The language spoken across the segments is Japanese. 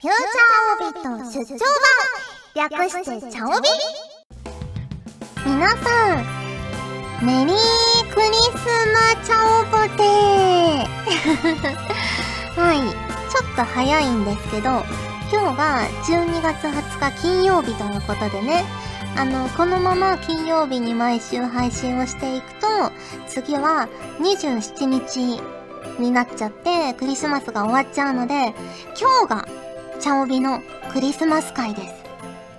フューチャーオビット出張版略してチャオビ。皆さん、メリークリスマチャオポテ。ー はい、ちょっと早いんですけど、今日が12月20日金曜日ということでね、あの、このまま金曜日に毎週配信をしていくと、次は27日になっちゃってクリスマスが終わっちゃうので、今日がチャオビのクリスマス会です。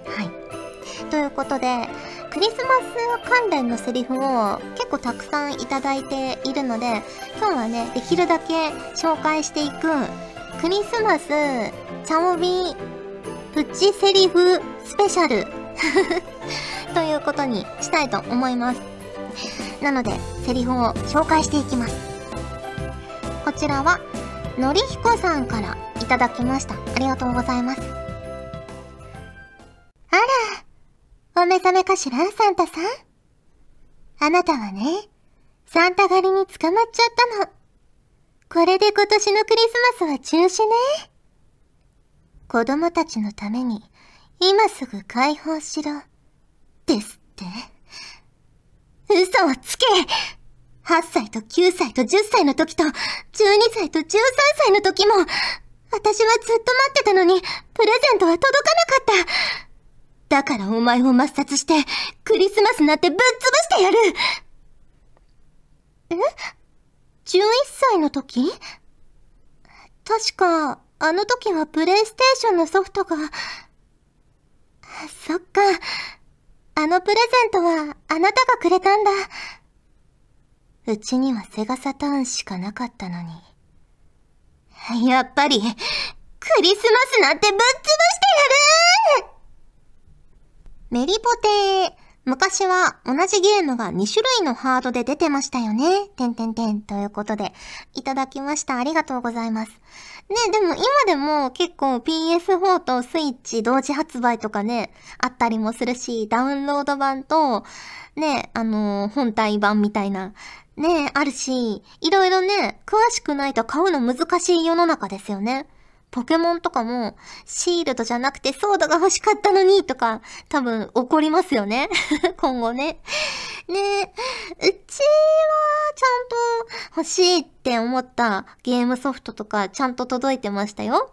はい。ということで、クリスマス関連のセリフを結構たくさんいただいているので、今日はね、できるだけ紹介していく、クリスマスチャオビプチセリフスペシャル ということにしたいと思います。なので、セリフを紹介していきます。こちらは、のりひこさんからいただきました。ありがとうございます。あら、お目覚めかしら、サンタさん？あなたはね、サンタ狩りに捕まっちゃったの。これで今年のクリスマスは中止ね。子供たちのために、今すぐ解放しろ。ですって。嘘をつけ !8 歳と9歳と10歳の時と、12歳と13歳の時も、私はずっと待ってたのに、プレゼントは届かなかった。だからお前を抹殺して、クリスマスなんてぶっ潰してやるえ ?11 歳の時？確か、あの時はプレイステーションのソフトが、そっか。あのプレゼントはあなたがくれたんだ。うちにはセガサターンしかなかったのに。やっぱり、クリスマスなんてぶっ潰してやるメリポテー。昔は同じゲームが2種類のハードで出てましたよね。てんてんてん。ということで、いただきました。ありがとうございます。ね、でも今でも結構 PS4 とスイッチ同時発売とかね、あったりもするし、ダウンロード版と、ね、あのー、本体版みたいな、ねえ、あるし、いろいろね、詳しくないと買うの難しい世の中ですよね。ポケモンとかも、シールドじゃなくてソードが欲しかったのにとか、多分怒りますよね。今後ね。ねえうちは、ちゃんと欲しいって思ったゲームソフトとか、ちゃんと届いてましたよ。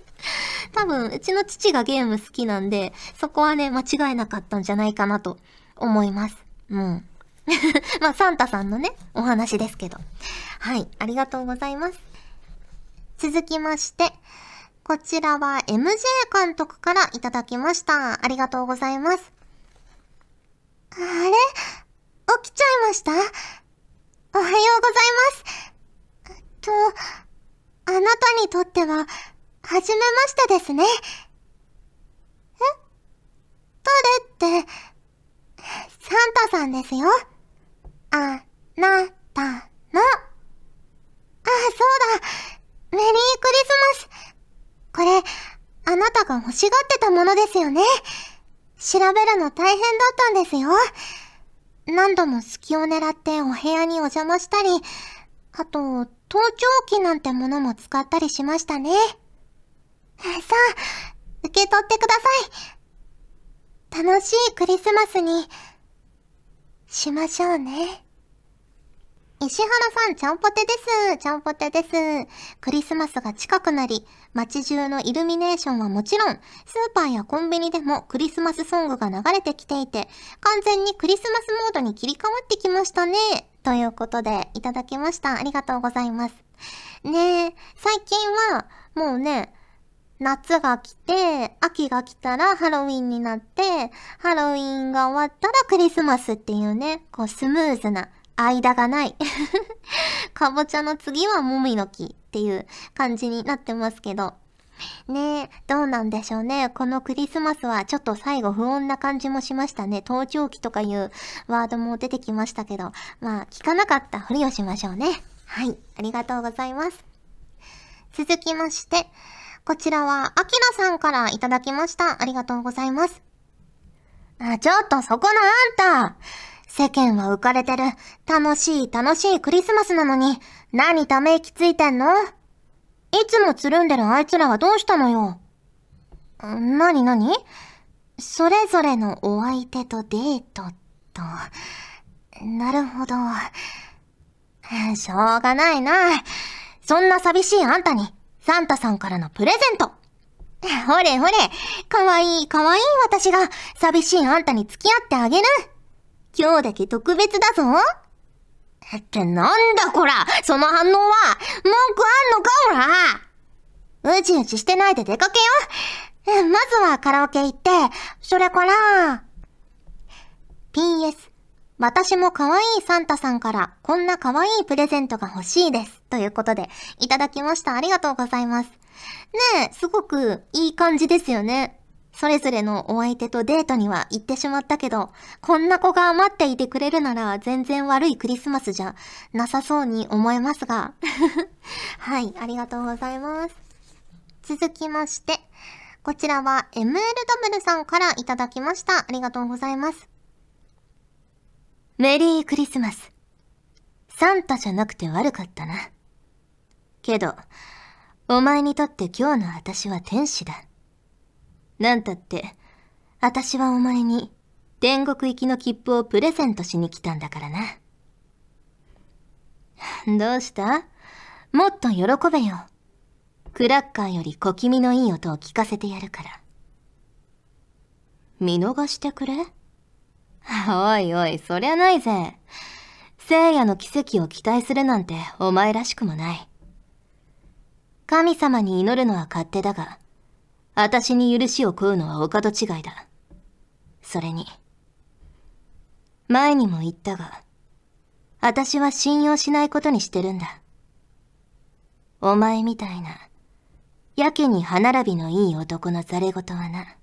多分、うちの父がゲーム好きなんで、そこはね、間違いなかったんじゃないかなと思います。うん。まあ、サンタさんのね、お話ですけど。はい、ありがとうございます。続きまして、こちらは MJ 監督からいただきました。ありがとうございます。あれ？起きちゃいました？おはようございます。と、あなたにとっては、はじめましてですね。え？誰って、サンタさんですよ。あなたの。あ、そうだ。メリークリスマス。これ、あなたが欲しがってたものですよね。調べるの大変だったんですよ。何度も隙を狙ってお部屋にお邪魔したり、あと、盗聴器なんてものも使ったりしましたね。さあ、受け取ってください。楽しいクリスマスに、しましょうね。石原さん、ちゃんぽてです。ちゃんぽてです。クリスマスが近くなり、街中のイルミネーションはもちろん、スーパーやコンビニでもクリスマスソングが流れてきていて、完全にクリスマスモードに切り替わってきましたね。ということで、いただきました。ありがとうございます。ねえ、最近は、もうね、夏が来て、秋が来たらハロウィンになって、ハロウィンが終わったらクリスマスっていうね、こうスムーズな間がない。かぼちゃの次はもみの木っていう感じになってますけど。ねえ、どうなんでしょうね。このクリスマスはちょっと最後不穏な感じもしましたね。盗聴器とかいうワードも出てきましたけど、まあ聞かなかったふりをしましょうね。はい、ありがとうございます。続きまして、こちらは、アキラさんからいただきました。ありがとうございます。あ、ちょっとそこのあんた世間は浮かれてる、楽しい楽しいクリスマスなのに、何ため息ついてんの？いつもつるんでるあいつらはどうしたのよ？なになに？それぞれのお相手とデートと。なるほど。しょうがないな。そんな寂しいあんたに、サンタさんからのプレゼント。ほれほれ、かわいいかわいい私が。寂しいあんたに付き合ってあげる。今日だけ特別だぞ。ってなんだこら。その反応は。文句あんのかおら。うちうちしてないで出かけよう。まずはカラオケ行って、それから、PS 私も可愛いサンタさんからこんな可愛いプレゼントが欲しいです。ということで、いただきました。ありがとうございます。ねえ、すごくいい感じですよね。それぞれのお相手とデートには行ってしまったけど、こんな子が待っていてくれるなら全然悪いクリスマスじゃなさそうに思えますが。はい、ありがとうございます。続きまして、こちらは MLW さんからいただきました。ありがとうございます。メリークリスマス。サンタじゃなくて悪かったな。けど、お前にとって今日の私は天使だ。なんたって、私はお前に天国行きの切符をプレゼントしに来たんだからな。どうした？もっと喜べよ。クラッカーより小気味のいい音を聞かせてやるから。見逃してくれ？おいおい、そりゃないぜ。聖夜の奇跡を期待するなんてお前らしくもない。神様に祈るのは勝手だが、私に許しを請うのはお門違いだ。それに、前にも言ったが、私は信用しないことにしてるんだ。お前みたいな、やけに歯並びのいい男のザレ言はな。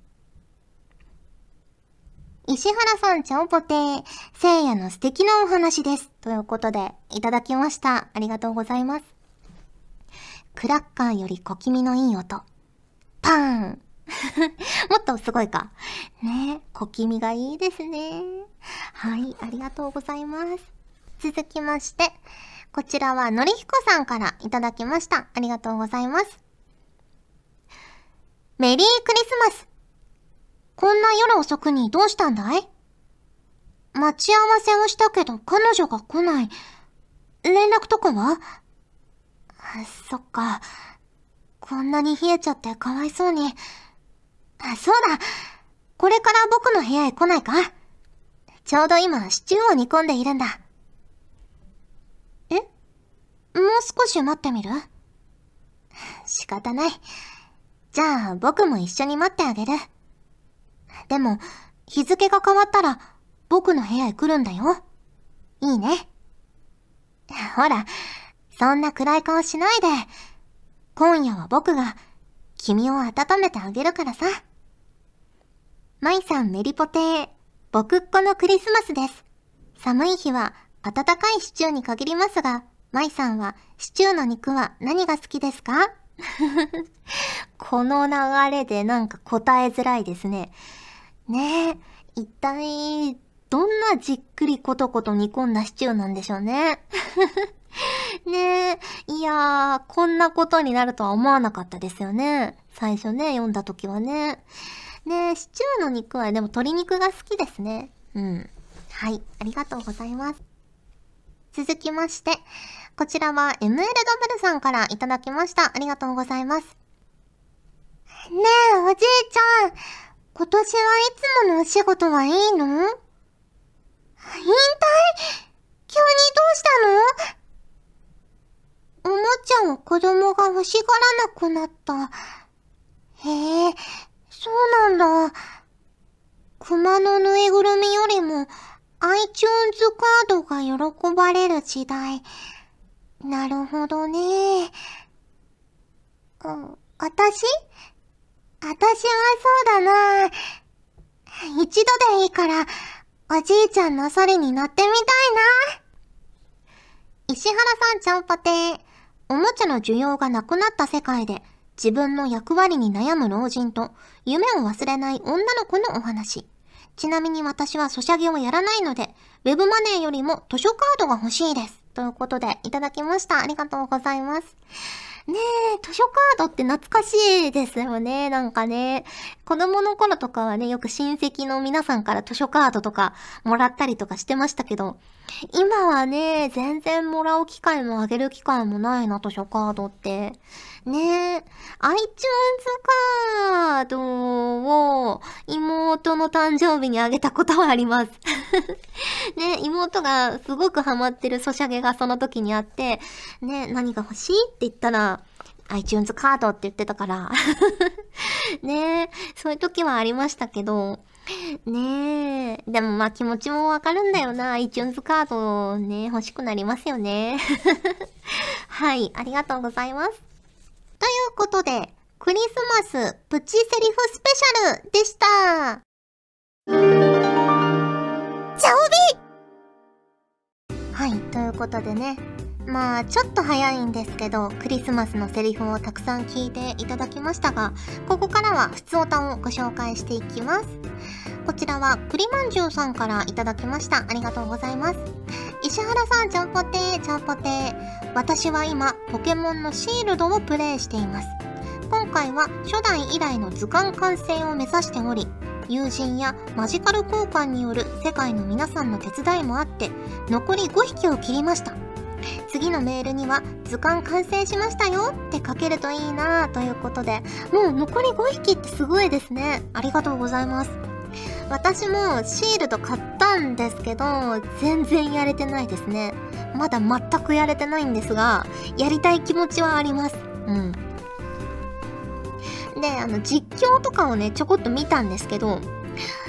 石原さん、ちゃんぽてー。聖夜の素敵なお話です。ということで、いただきました。ありがとうございます。クラッカーより小気味のいい音。パーン もっとすごいか。ね小気味がいいですね。はい、ありがとうございます。続きまして、こちらはのりひこさんからいただきました。ありがとうございます。メリークリスマス。こんな夜遅くにどうしたんだい？待ち合わせをしたけど彼女が来ない。連絡とかは？そっか。こんなに冷えちゃってかわいそうに。あそうだ。これから僕の部屋へ来ないか？ちょうど今、シチューを煮込んでいるんだ。え？もう少し待ってみる？仕方ない。じゃあ、僕も一緒に待ってあげる。でも、日付が変わったら、僕の部屋へ来るんだよ。いいね。ほら、そんな暗い顔しないで。今夜は僕が、君を温めてあげるからさ。マイさんメリポテー、僕っ子のクリスマスです。寒い日は温かいシチューに限りますが、マイさんはシチューの肉は何が好きですか？この流れでなんか答えづらいですね。ねえ、一体、どんなじっくりコトコト煮込んだシチューなんでしょうね。ねえ、いやー、こんなことになるとは思わなかったですよね。最初ね、読んだ時はね。ねえ、シチューの肉はでも鶏肉が好きですね。うん。はい、ありがとうございます。続きまして、こちらは MLW さんからいただきました。ありがとうございます。ねえ、おじいちゃん。今年はいつものお仕事はいいの？引退？急にどうしたの？おもちゃを子供が欲しがらなくなった。へえ、そうなんだ。熊のぬいぐるみよりも iTunes カードが喜ばれる時代。なるほどね。うん、私？私はそうだな一度でいいから、おじいちゃんのソリに乗ってみたいな。石原さんちゃんぽてー。おもちゃの需要がなくなった世界で、自分の役割に悩む老人と、夢を忘れない女の子のお話。ちなみに私はソシャゲをやらないので、ウェブマネーよりも図書カードが欲しいです。ということで、いただきました。ありがとうございます。ねえ、図書カードって懐かしいですよね。なんかね。子供の頃とかはね、よく親戚の皆さんから図書カードとかもらったりとかしてましたけど、今はね、全然もらう機会もあげる機会もないな、図書カードって。ねえ、iTunes カードを妹の誕生日にあげたことはあります。ね妹がすごくハマってるソシャゲがその時にあって、ね何が欲しいって言ったら、iTunes カードって言ってたから ねそういう時はありましたけど、ねえ。でもまあ気持ちもわかるんだよな。iTunes カードね、欲しくなりますよね。はい、ありがとうございます。ということで、クリスマスプチセリフスペシャルでした。チャオビはい、ということでね。まあ、ちょっと早いんですけど、クリスマスのセリフをたくさん聞いていただきましたが、ここからは普通歌をご紹介していきます。こちらは、栗まんじゅうさんからいただきました。ありがとうございます。石原さん、ちゃんぽてー、ちゃんぽてー。私は今、ポケモンのシールドをプレイしています。今回は初代以来の図鑑完成を目指しており、友人やマジカル交換による世界の皆さんの手伝いもあって、残り5匹を切りました。次のメールには図鑑完成しましたよって書けるといいなということで、もう残り5匹ってすごいですね。ありがとうございます。私もシールド買ったんですけど、全然やれてないですね。まだ全くやれてないんですが、やりたい気持ちはあります。うん。で、あの、実況とかをね、ちょこっと見たんですけど、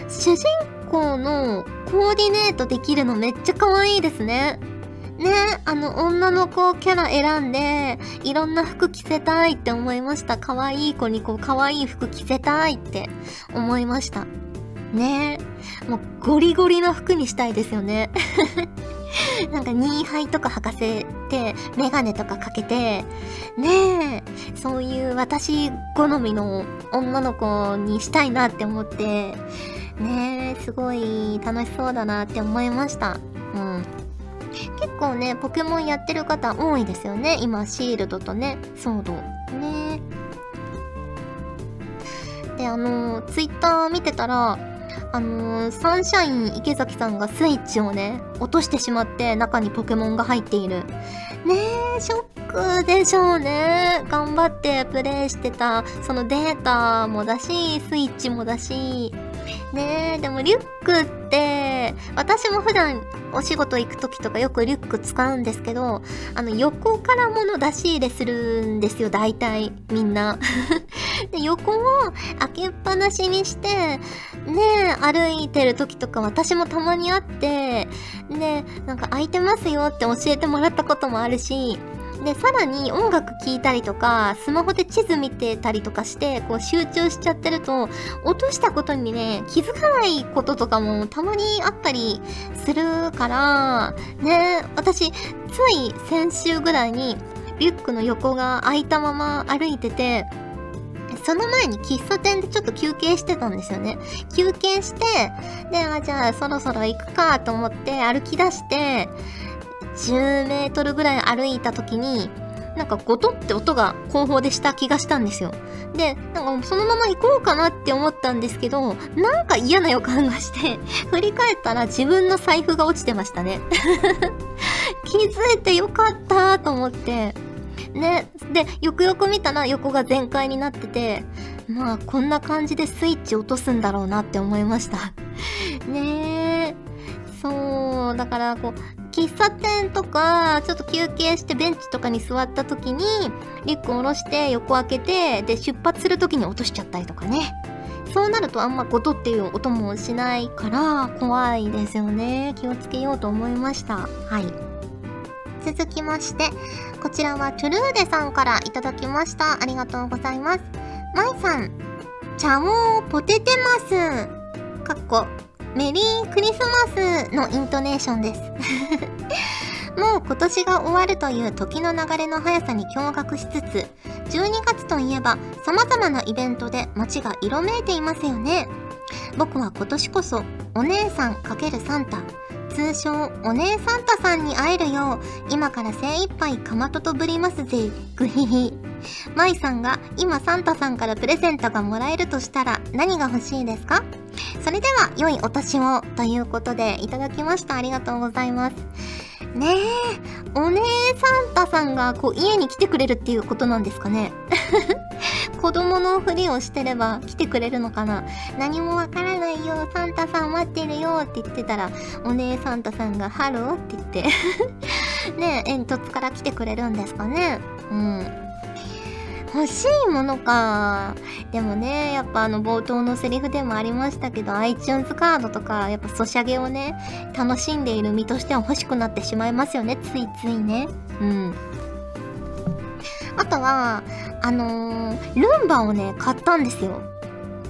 主人公のコーディネートできるのめっちゃ可愛いですね。ね、あの、女の子キャラ選んで、いろんな服着せたいって思いました。可愛い子にこう、可愛い服着せたいって思いました。ねもうゴリゴリの服にしたいですよね。なんか、ニーハイとか履かせて、メガネとかかけて、ねえ、そういう私好みの女の子にしたいなって思って、ねえ、すごい楽しそうだなって思いました。うん。結構ね、ポケモンやってる方多いですよね。今、シールドとね、ソード。ねで、あのー、ツイッター見てたら、あのー、サンシャイン池崎さんがスイッチをね、落としてしまって中にポケモンが入っている。ねえ、ショックでしょうね。頑張ってプレイしてた、そのデータもだし、スイッチもだし、ねえ、でもリュックって、私も普段お仕事行く時とかよくリュック使うんですけど、あの横から物出し入れするんですよ、大体みんな。で横を開けっぱなしにして、ねえ歩いてる時とか私もたまにあって、ねなんか空いてますよって教えてもらったこともあるし、で、さらに音楽聴いたりとか、スマホで地図見てたりとかして、こう集中しちゃってると、落としたことにね、気づかないこととかもたまにあったりするから、ね、私、つい先週ぐらいに、リュックの横が開いたまま歩いてて、その前に喫茶店でちょっと休憩してたんですよね。休憩して、で、あ、じゃあそろそろ行くかと思って歩き出して、10メートルぐらい歩いた時に、なんかゴトって音が後方でした気がしたんですよ。で、なんかそのまま行こうかなって思ったんですけど、なんか嫌な予感がして、振り返ったら自分の財布が落ちてましたね。気づいてよかったと思って。ね。で、よくよく見たら横が全開になってて、まあこんな感じでスイッチ落とすんだろうなって思いました。ねえ。そう、だからこう、喫茶店とか、ちょっと休憩してベンチとかに座った時に、リュックを下ろして横開けて、で、出発する時に落としちゃったりとかね。そうなるとあんまゴトっていう音もしないから怖いですよね。気をつけようと思いました。はい。続きまして、こちらはトゥルーデさんからいただきました。ありがとうございます。マイさん、茶をポテてます。かっこ、メリークリスマスのイントネーションです。もう今年が終わるという時の流れの速さに驚愕しつつ、12月といえば様々なイベントで街が色めいていますよね。僕は今年こそお姉さん×サンタ、通称お姉サンタさんに会えるよう今から精一杯かまととぶりますぜ。グヒヒマイさんが今サンタさんからプレゼントがもらえるとしたら何が欲しいですか？それでは良いお年をということでいただきました。ありがとうございます。ねえお姉サンタさんがこう家に来てくれるっていうことなんですかね？子供のふりをしてれば来てくれるのかな？何もわからないよサンタさん待ってるよって言ってたらお姉サンタさんがハローって言って ねえ煙突から来てくれるんですかね？うん欲しいものか。でもね、やっぱあの冒頭のセリフでもありましたけど、iTunes カードとか、やっぱソシャゲをね、楽しんでいる身としては欲しくなってしまいますよね、ついついね。うん。あとは、あのー、ルンバをね、買ったんですよ。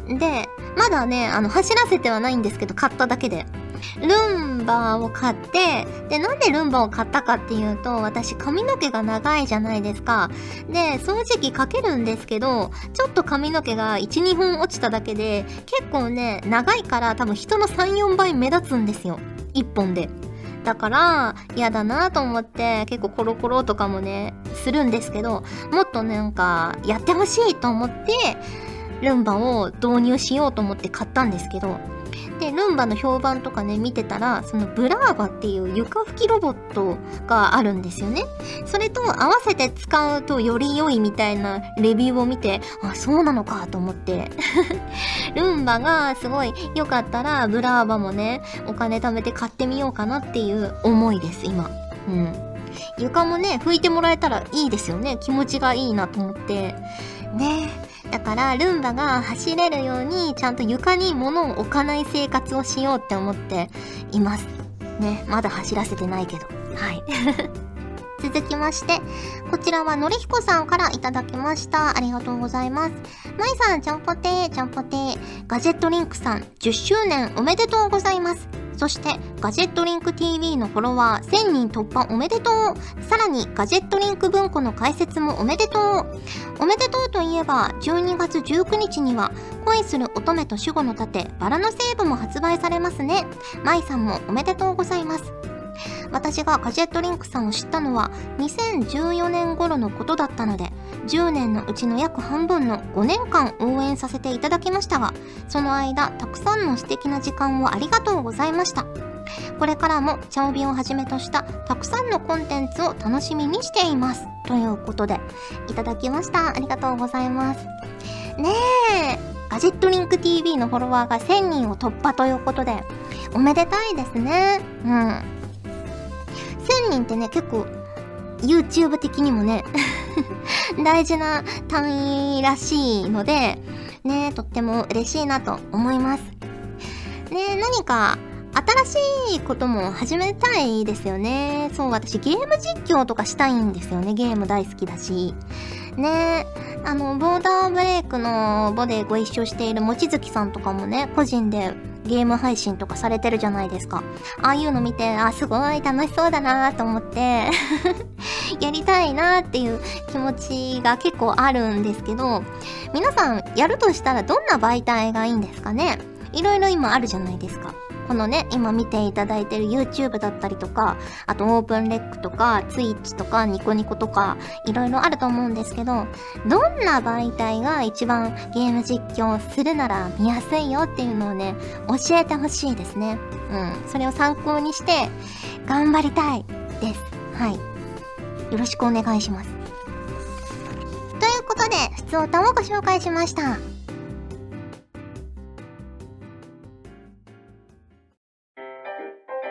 で、まだね、あの、走らせてはないんですけど、買っただけで。ルンバを買って、で、なんでルンバを買ったかっていうと、私髪の毛が長いじゃないですか。で、掃除機かけるんですけど、ちょっと髪の毛が1、2本落ちただけで、結構ね、長いから多分人の3、4倍目立つんですよ。1本で。だから、嫌だなと思って、結構コロコロとかもね、するんですけど、もっとなんか、やってほしいと思って、ルンバを導入しようと思って買ったんですけど、で、ルンバの評判とかね、見てたら、そのブラーバっていう床拭きロボットがあるんですよね。それと合わせて使うとより良いみたいなレビューを見て、あ、そうなのかと思って。ルンバがすごい良かったら、ブラーバもね、お金貯めて買ってみようかなっていう思いです、今。うん。床もね、拭いてもらえたらいいですよね。気持ちがいいなと思って。ねだからルンバが走れるようにちゃんと床に物を置かない生活をしようって思っています。ね、まだ走らせてないけど。はい。続きまして、こちらはのりひこさんからいただきました。ありがとうございます。まいさん、ちゃんぽてー、ちゃんぽてー。ガジェットリンクさん、10周年おめでとうございます。そして、ガジェットリンク TV のフォロワー1000人突破おめでとう。さらに、ガジェットリンク文庫の解説もおめでとう。おめでとうといえば、12月19日には、恋する乙女と守護の盾、バラのセーブも発売されますね。舞さんもおめでとうございます。私がガジェットリンクさんを知ったのは2014年頃のことだったので10年のうちの約半分の5年間応援させていただきましたがその間たくさんの素敵な時間をありがとうございました。これからもチャオビをはじめとしたたくさんのコンテンツを楽しみにしています。ということでいただきました。ありがとうございます。ねえガジェットリンク TV のフォロワーが1000人を突破ということでおめでたいですね。うん。1000人ってね、結構、YouTube 的にもね 大事な単位らしいので、ね、とっても嬉しいなと思います。ね、何か新しいことも始めたいですよね。そう、私ゲーム実況とかしたいんですよね。ゲーム大好きだし。ねあの、ボーダーブレイクのボでご一緒している望月さんとかもね、個人でゲーム配信とかされてるじゃないですか。ああいうの見て、あ、すごい楽しそうだなと思って やりたいなっていう気持ちが結構あるんですけど、皆さんやるとしたらどんな媒体がいいんですかね？いろいろ今あるじゃないですか。このね、今見ていただいてる YouTube だったりとか、あとオープンレックとか、Twitch とか、ニコニコとか、いろいろあると思うんですけど、どんな媒体が一番ゲーム実況するなら見やすいよっていうのをね、教えてほしいですね。うん。それを参考にして、頑張りたいです。はい。よろしくお願いします。ということで、普通歌をご紹介しました。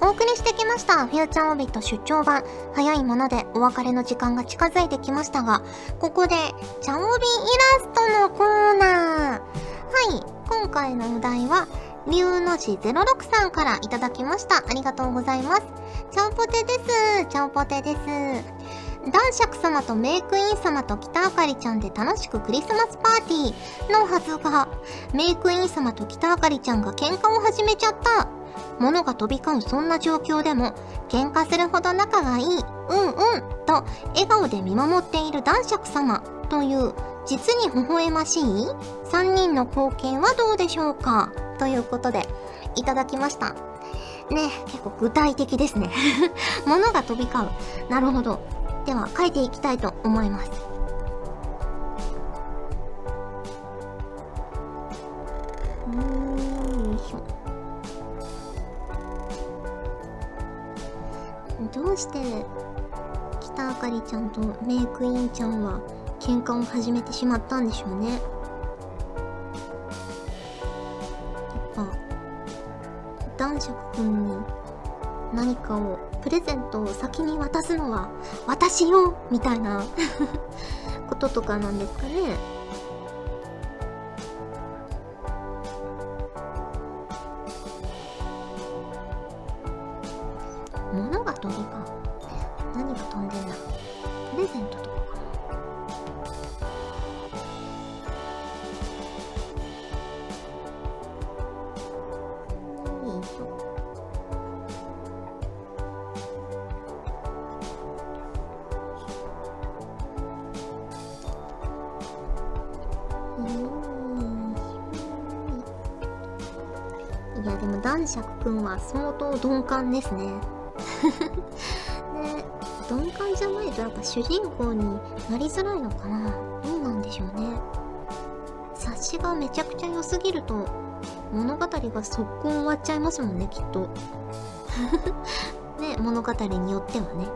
お送りしてきました、フューチャーオビット出張版。早いものでお別れの時間が近づいてきましたが、ここで、チャオビイラストのコーナー。はい、今回のお題は、龍の字06さんからいただきました。ありがとうございます。チャオポテです。チャオポテです。男爵様とメイクイン様と北あかりちゃんで楽しくクリスマスパーティーのはずが、メイクイン様と北あかりちゃんが喧嘩を始めちゃった。物が飛び交うそんな状況でも、喧嘩するほど仲がいい、うんうん、と笑顔で見守っている男爵様という実に微笑ましい3人の光景はどうでしょうか？ということで、いただきました。ね、結構具体的ですね。物が飛び交う。なるほど。では、書いていきたいと思います。どうして北あかりちゃんとメイクインちゃんは喧嘩を始めてしまったんでしょうねやっぱ男爵くんに何かをプレゼントを先に渡すのは私よみたいなこととかなんですかね。感ですね。で鈍感じゃないとやっぱ主人公になりづらいのかな。どうなんでしょうね。察しがめちゃくちゃ良すぎると物語が速攻終わっちゃいますもんねきっと。ね物語によってはね。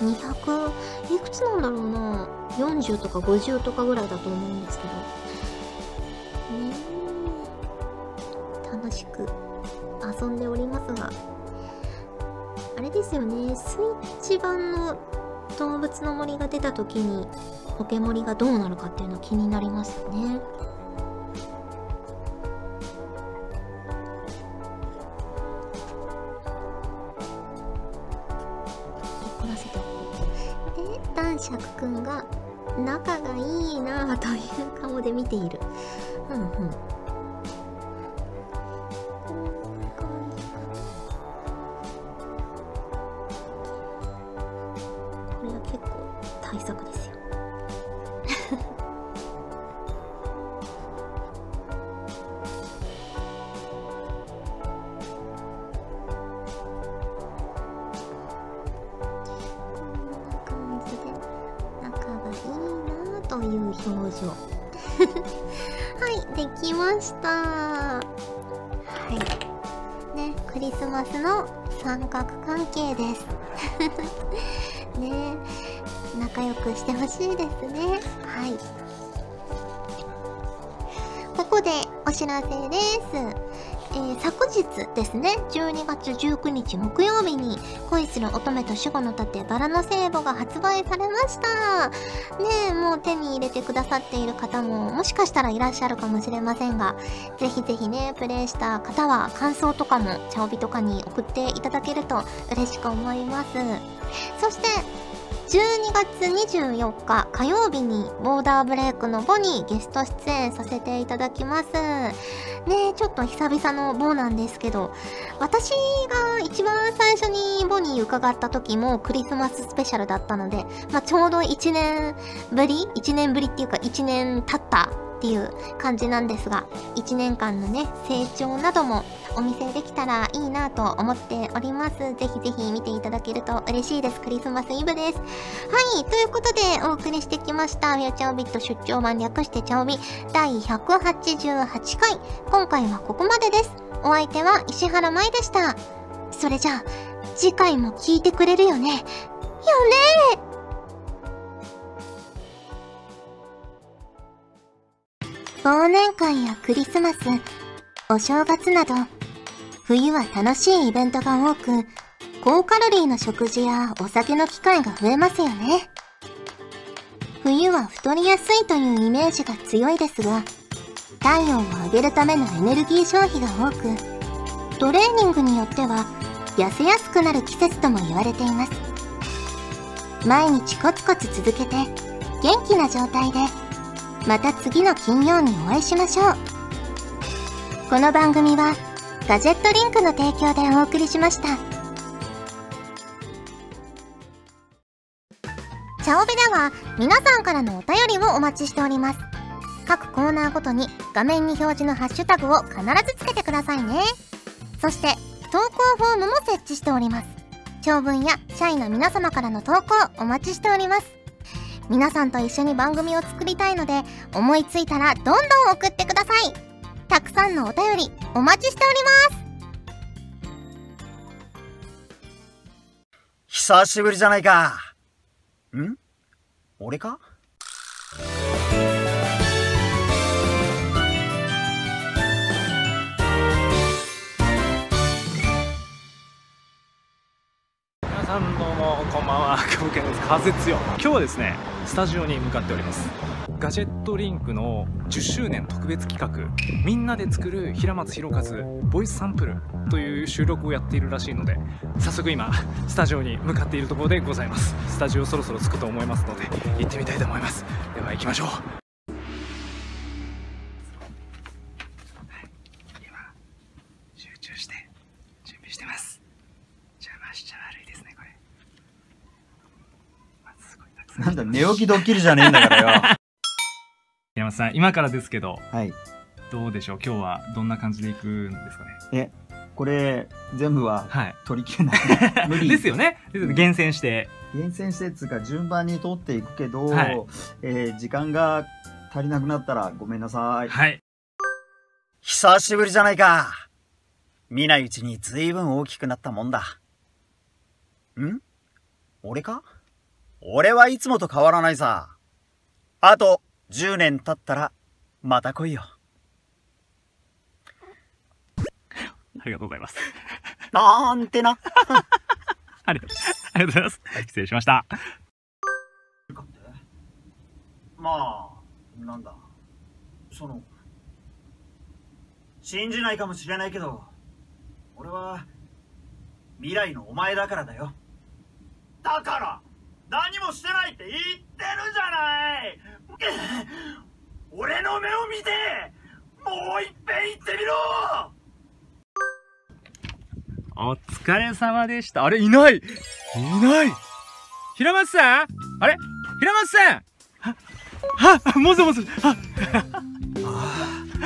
200、いくつなんだろうな ?40 とか50とかぐらいだと思うんですけど。ね楽しく遊んでおりますが、あれですよね、スイッチ版の動物の森が出た時にポケモリがどうなるかっていうの気になりますよね。ている。スの三角関係です。ね仲良くしてほしいですね。はい。ここでお知らせです。ー、昨日ですね、12月19日木曜日に、恋する乙女と守護の盾バラの聖母が発売されました。ねえ、もう手に入れてくださっている方も、もしかしたらいらっしゃるかもしれませんが、ぜひぜひね、プレイした方は感想とかも、チャオビとかに送っていただけると嬉しく思います。そして、12月24日火曜日にボーダーブレイクのボにゲスト出演させていただきます。ねちょっと久々のボなんですけど、私が一番最初にボに伺った時もクリスマススペシャルだったので、まあ、ちょうど1年ぶり ?1 年ぶりっていうか1年経ったっていう感じなんですが、1年間のね、成長などもお見せできたらいいなと思っております。ぜひぜひ見ていただけると嬉しいです。クリスマスイブです。はい、ということでお送りしてきました、ミューチャオビット出張版略してチャオビ第188回。今回はここまでです。お相手は石原舞でした。それじゃあ、次回も聞いてくれるよね。よね忘年会やクリスマス、お正月など、冬は楽しいイベントが多く、高カロリーの食事やお酒の機会が増えますよね。冬は太りやすいというイメージが強いですが、体温を上げるためのエネルギー消費が多く、トレーニングによっては痩せやすくなる季節とも言われています。毎日コツコツ続けて、元気な状態でまた次の金曜にお会いしましょう。この番組はガジェットリンクの提供でお送りしました。チャオベでは皆さんからのお便りをお待ちしております。各コーナーごとに画面に表示のハッシュタグを必ずつけてくださいね。そして投稿フォームも設置しております。長文や社員の皆様からの投稿お待ちしております。皆さんと一緒に番組を作りたいので思いついたらどんどん送ってください。たくさんのお便りお待ちしております。久しぶりじゃないか。ん？俺か？風強今日はですねスタジオに向かっております。ガジェットリンクの10周年特別企画みんなで作る平松弘和ボイスサンプルという収録をやっているらしいので早速今スタジオに向かっているところでございます。スタジオそろそろ着くと思いますので行ってみたいと思います。では行きましょう。集中して準備してます。邪魔しちゃ悪いですね。なんだ、寝起きドッキリじゃねえんだからよ。山さん、今からですけど、はい。どうでしょう？今日はどんな感じでいくんですかね？え、これ、全部は、はい。取り切れない。無理。ですよね。厳選して。厳選してつうか、順番に取っていくけど、はい、えー、時間が足りなくなったらごめんなさい。はい。久しぶりじゃないか。見ないうちに随分大きくなったもんだ。ん？俺か？俺はいつもと変わらないさ。あと10年経ったら、また来いよ。ありがとうございます。なんてな。ありがとうありがとうございます。失礼しました。まあ、なんだ。その、信じないかもしれないけど、俺は、未来のお前だからだよ。だから何もしてないって言ってるじゃない。俺の目を見てもういっぺん言ってみろ。お疲れ様でした。あれいない。いない。平松さん？あれ？平松さん？ははもぞもぞ。は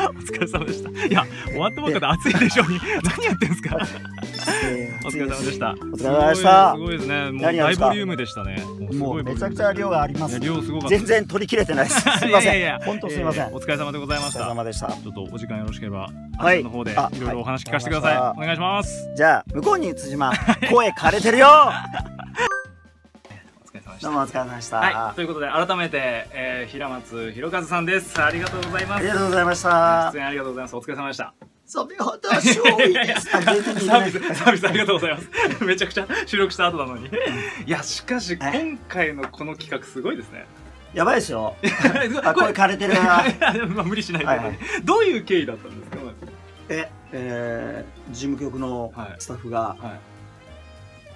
お疲れ様でした。いや、終わったばっかで暑いでしょうに。何やってんすか？お疲れ様でした。お疲れ様でした。すごいですね。もう大ボリュームでしたね。もうめちゃくちゃ量があります。量すごか。全然取り切れてないです。すみません。本当すみません。お疲れ様でございました。お疲れ様でした。ちょっとお時間よろしければ、はい、の方でいろいろお話聞かせてください。お願いします。じゃあ向こうに辻島、声枯れてるよ。どうもお疲れ様でした。はい、ということで改めて、えー、平松弘和さんです。ありがとうございます。ありがとうございました。出演ありがとうございます。お疲れ様でした。それほど勝利ですサービス、サービスありがとうございます。めちゃくちゃ収録した後なのに。いや、しかし、今回のこの企画すごいですね。やばいでしょ。あ、これ枯れてるな。まあ、無理しないで、はいはい、どういう経緯だったんですかえ、えー、事務局のスタッフが、はいはい、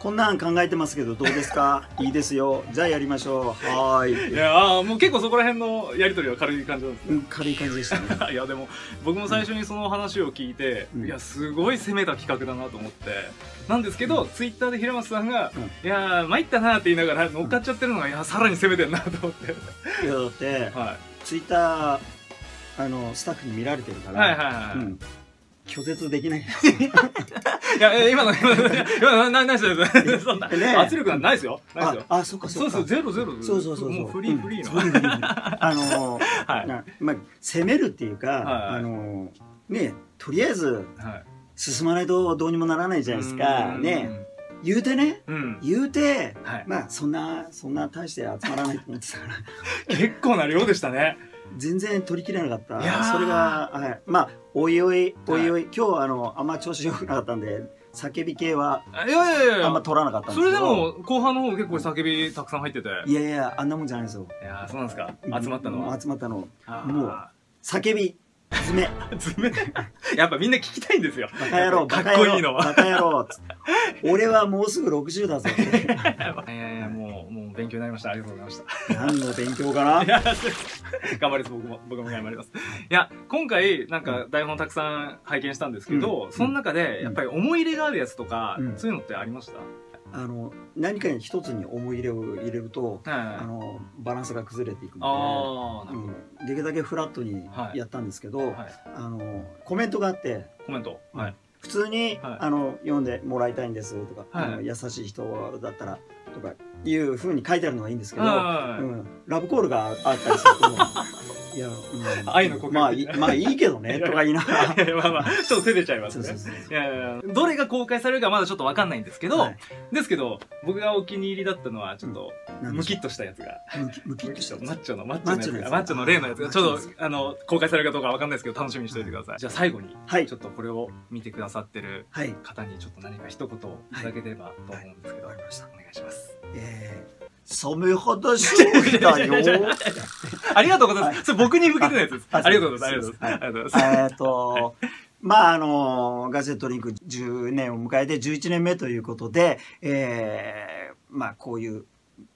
こんなん考えてますけどどうですか？いいですよ。じゃあやりましょう。はーい。いやあもう結構そこら辺のやり取りは軽い感じなんですねうん軽い感じでしたね。いやでも僕も最初にその話を聞いて、うん。いやすごい攻めた企画だなと思って。なんですけど、ツイッターで平松さんが「うん。いやー参ったな」って言いながら乗っかっちゃってるのが、いやさらに攻めてんなと思って、いやだってはツイッターあのスタッフに見られてるかい、ら、はいはいはい、うん、拒絶できない。いや今の今の今のなな何ですそんな、ね。圧力なんてないですよ。ないですよ。ああそっかそっか。そうそうゼロゼロ。そうそうそうそう。もうフリーフリーの、あの はい。なまあ攻めるっていうか、あのねとりあえずはい。進まないとどうにもならないじゃないですか。ね。言うてね。うん。言うて、はい。まあそんなそんな大して集まらないと思ってたから。結構な量でしたね。全然取りきれなかった。それが、はい、まあおいおいおいおい、今日あのあんま調子良くなかったんで叫び系はいやいやいや。あんま取らなかったんですそけど。れでも後半の方結構叫びたくさん入ってて。いやいやあんなもんじゃないですよ。いやーそうなんですか。集まったのは。集まったのあもうー叫び爪。爪。やっぱみんな聞きたいんですよ。バカ野郎かっこいいのバカ野郎俺はもうすぐ60だぞ。っ ていやいやもうもう勉強になりました。ありがとうございました。何の勉強かな？いや頑張ります。僕も僕も頑張ります。いや今回なんか台本たくさん拝見したんですけど、うん。その中でやっぱり思い入れがあるやつとか、うん。そういうのってありました、あの何かに一つに思い入れを入れるとはいあのバランスが崩れていくあので、うん、できるだけフラットにはい。やったんですけど、ど、はい、あのコメントがあってコメント、うん。はい。普通に、はい。あの読んでもらいたいんですとか、はい。あの優しい人だったらとかいうふうに書いてあるのがいいんですけど、はいうん、ラブコールがあったりすると いや、うん、愛の告白。まあいいまあいいけどねとか言いながら。まあまあちょっと照れちゃいますね。いやどれが公開されるかまだちょっとわかんないんですけど、はい。ですけど僕がお気に入りだったのはちょっとムキッとしたやつが。うムキッとしたマッチョのマッチョのやつが。ママッチョの例のやつがちょっとあの公開されるかどうかわかんないですけど楽しみにしておいてください。じゃあ最後にはい。ちょっとこれを見てくださってるはい。方にちょっと何か一言いただければと思うんですけど、わかりました。お願いします。えー、染め肌勝利だよ。ありがとうございます。それ僕に向けてのやつです。あありがとうございます。ありがとうございます。えっと、まああのガジェットリンク10年を迎えて11年目ということで、えー、まあこういう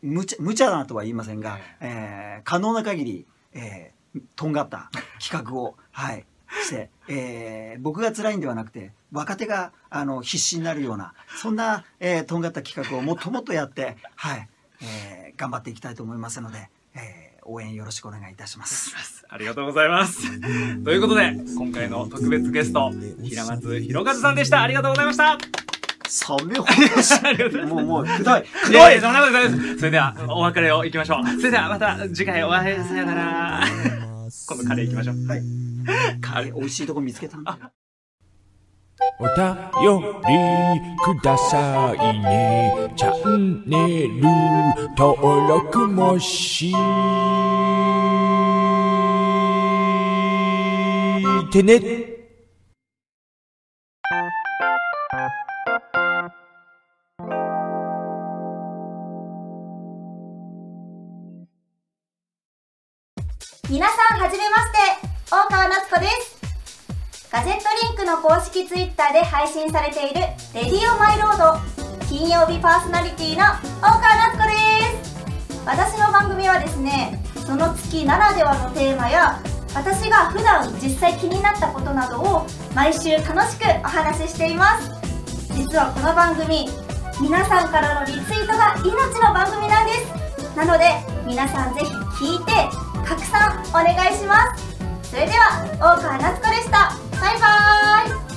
無茶無茶なとは言いませんが、えー、可能な限り、えー、とんがった企画をはいして、えー、僕が辛いんではなくて若手があの必死になるようなそんな、えー、とんがった企画をもっともっとやってはい、えー、頑張っていきたいと思いますので、えー、応援よろしくお願いいたします。ありがとうございます。ということで、今回の特別ゲスト、平松博和さんでした。ありがとうございました。染め肌ありがとうございます もうもうくどいくいどいやいやそんなことないです。それでは、お別れをいきましょう。それでは、また次回お会いさよなら。今度カレー行きましょう。はいカレー美味しいとこ見つけたんだよお便りくださいね。チャンネル登録もしてね。式ツイッターで配信されている「レディオマイロード」金曜日パーソナリティの大川夏子です。私の番組はですねその月ならではのテーマや私が普段実際気になったことなどを毎週楽しくお話ししています。実はこの番組皆さんからのリツイートが命の番組なんです。なので皆さんぜひ聞いて拡散お願いします。それでは大川夏子でした。バイバーイ。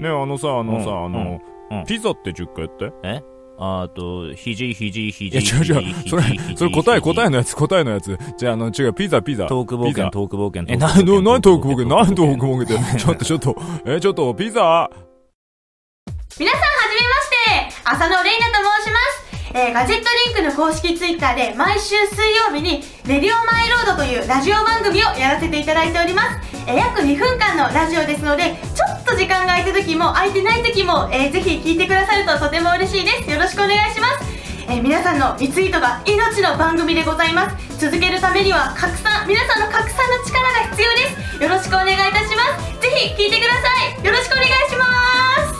ねえあのさあのさ、うんあの、うんピザって10回やって？え？あと、ひじひじひいやじ。違う違う。それそれ答え答えの。のやつ答えのやつ。じゃああの違うピザピザ。トーク冒険、トーク冒険。えなんで何トークボケ何トークボケって？ちょっとちょっと。えちょっとピザ。皆さんはじめまして。浅野レイナと申しますえーガジェットリンクの公式ツイッターで毎週水曜日に「レディオマイロード」というラジオ番組をやらせていただいております、えー約2分間のラジオですのでちょっと時間が空いた時も空いてない時も、えーぜひ聞いてくださるととても嬉しいです。よろしくお願いします。えー皆さんのリツイートが命の番組でございます。続けるためには拡散皆さんの拡散の力が必要です。よろしくお願いいたします。ぜひ聞いてください。よろしくお願いします。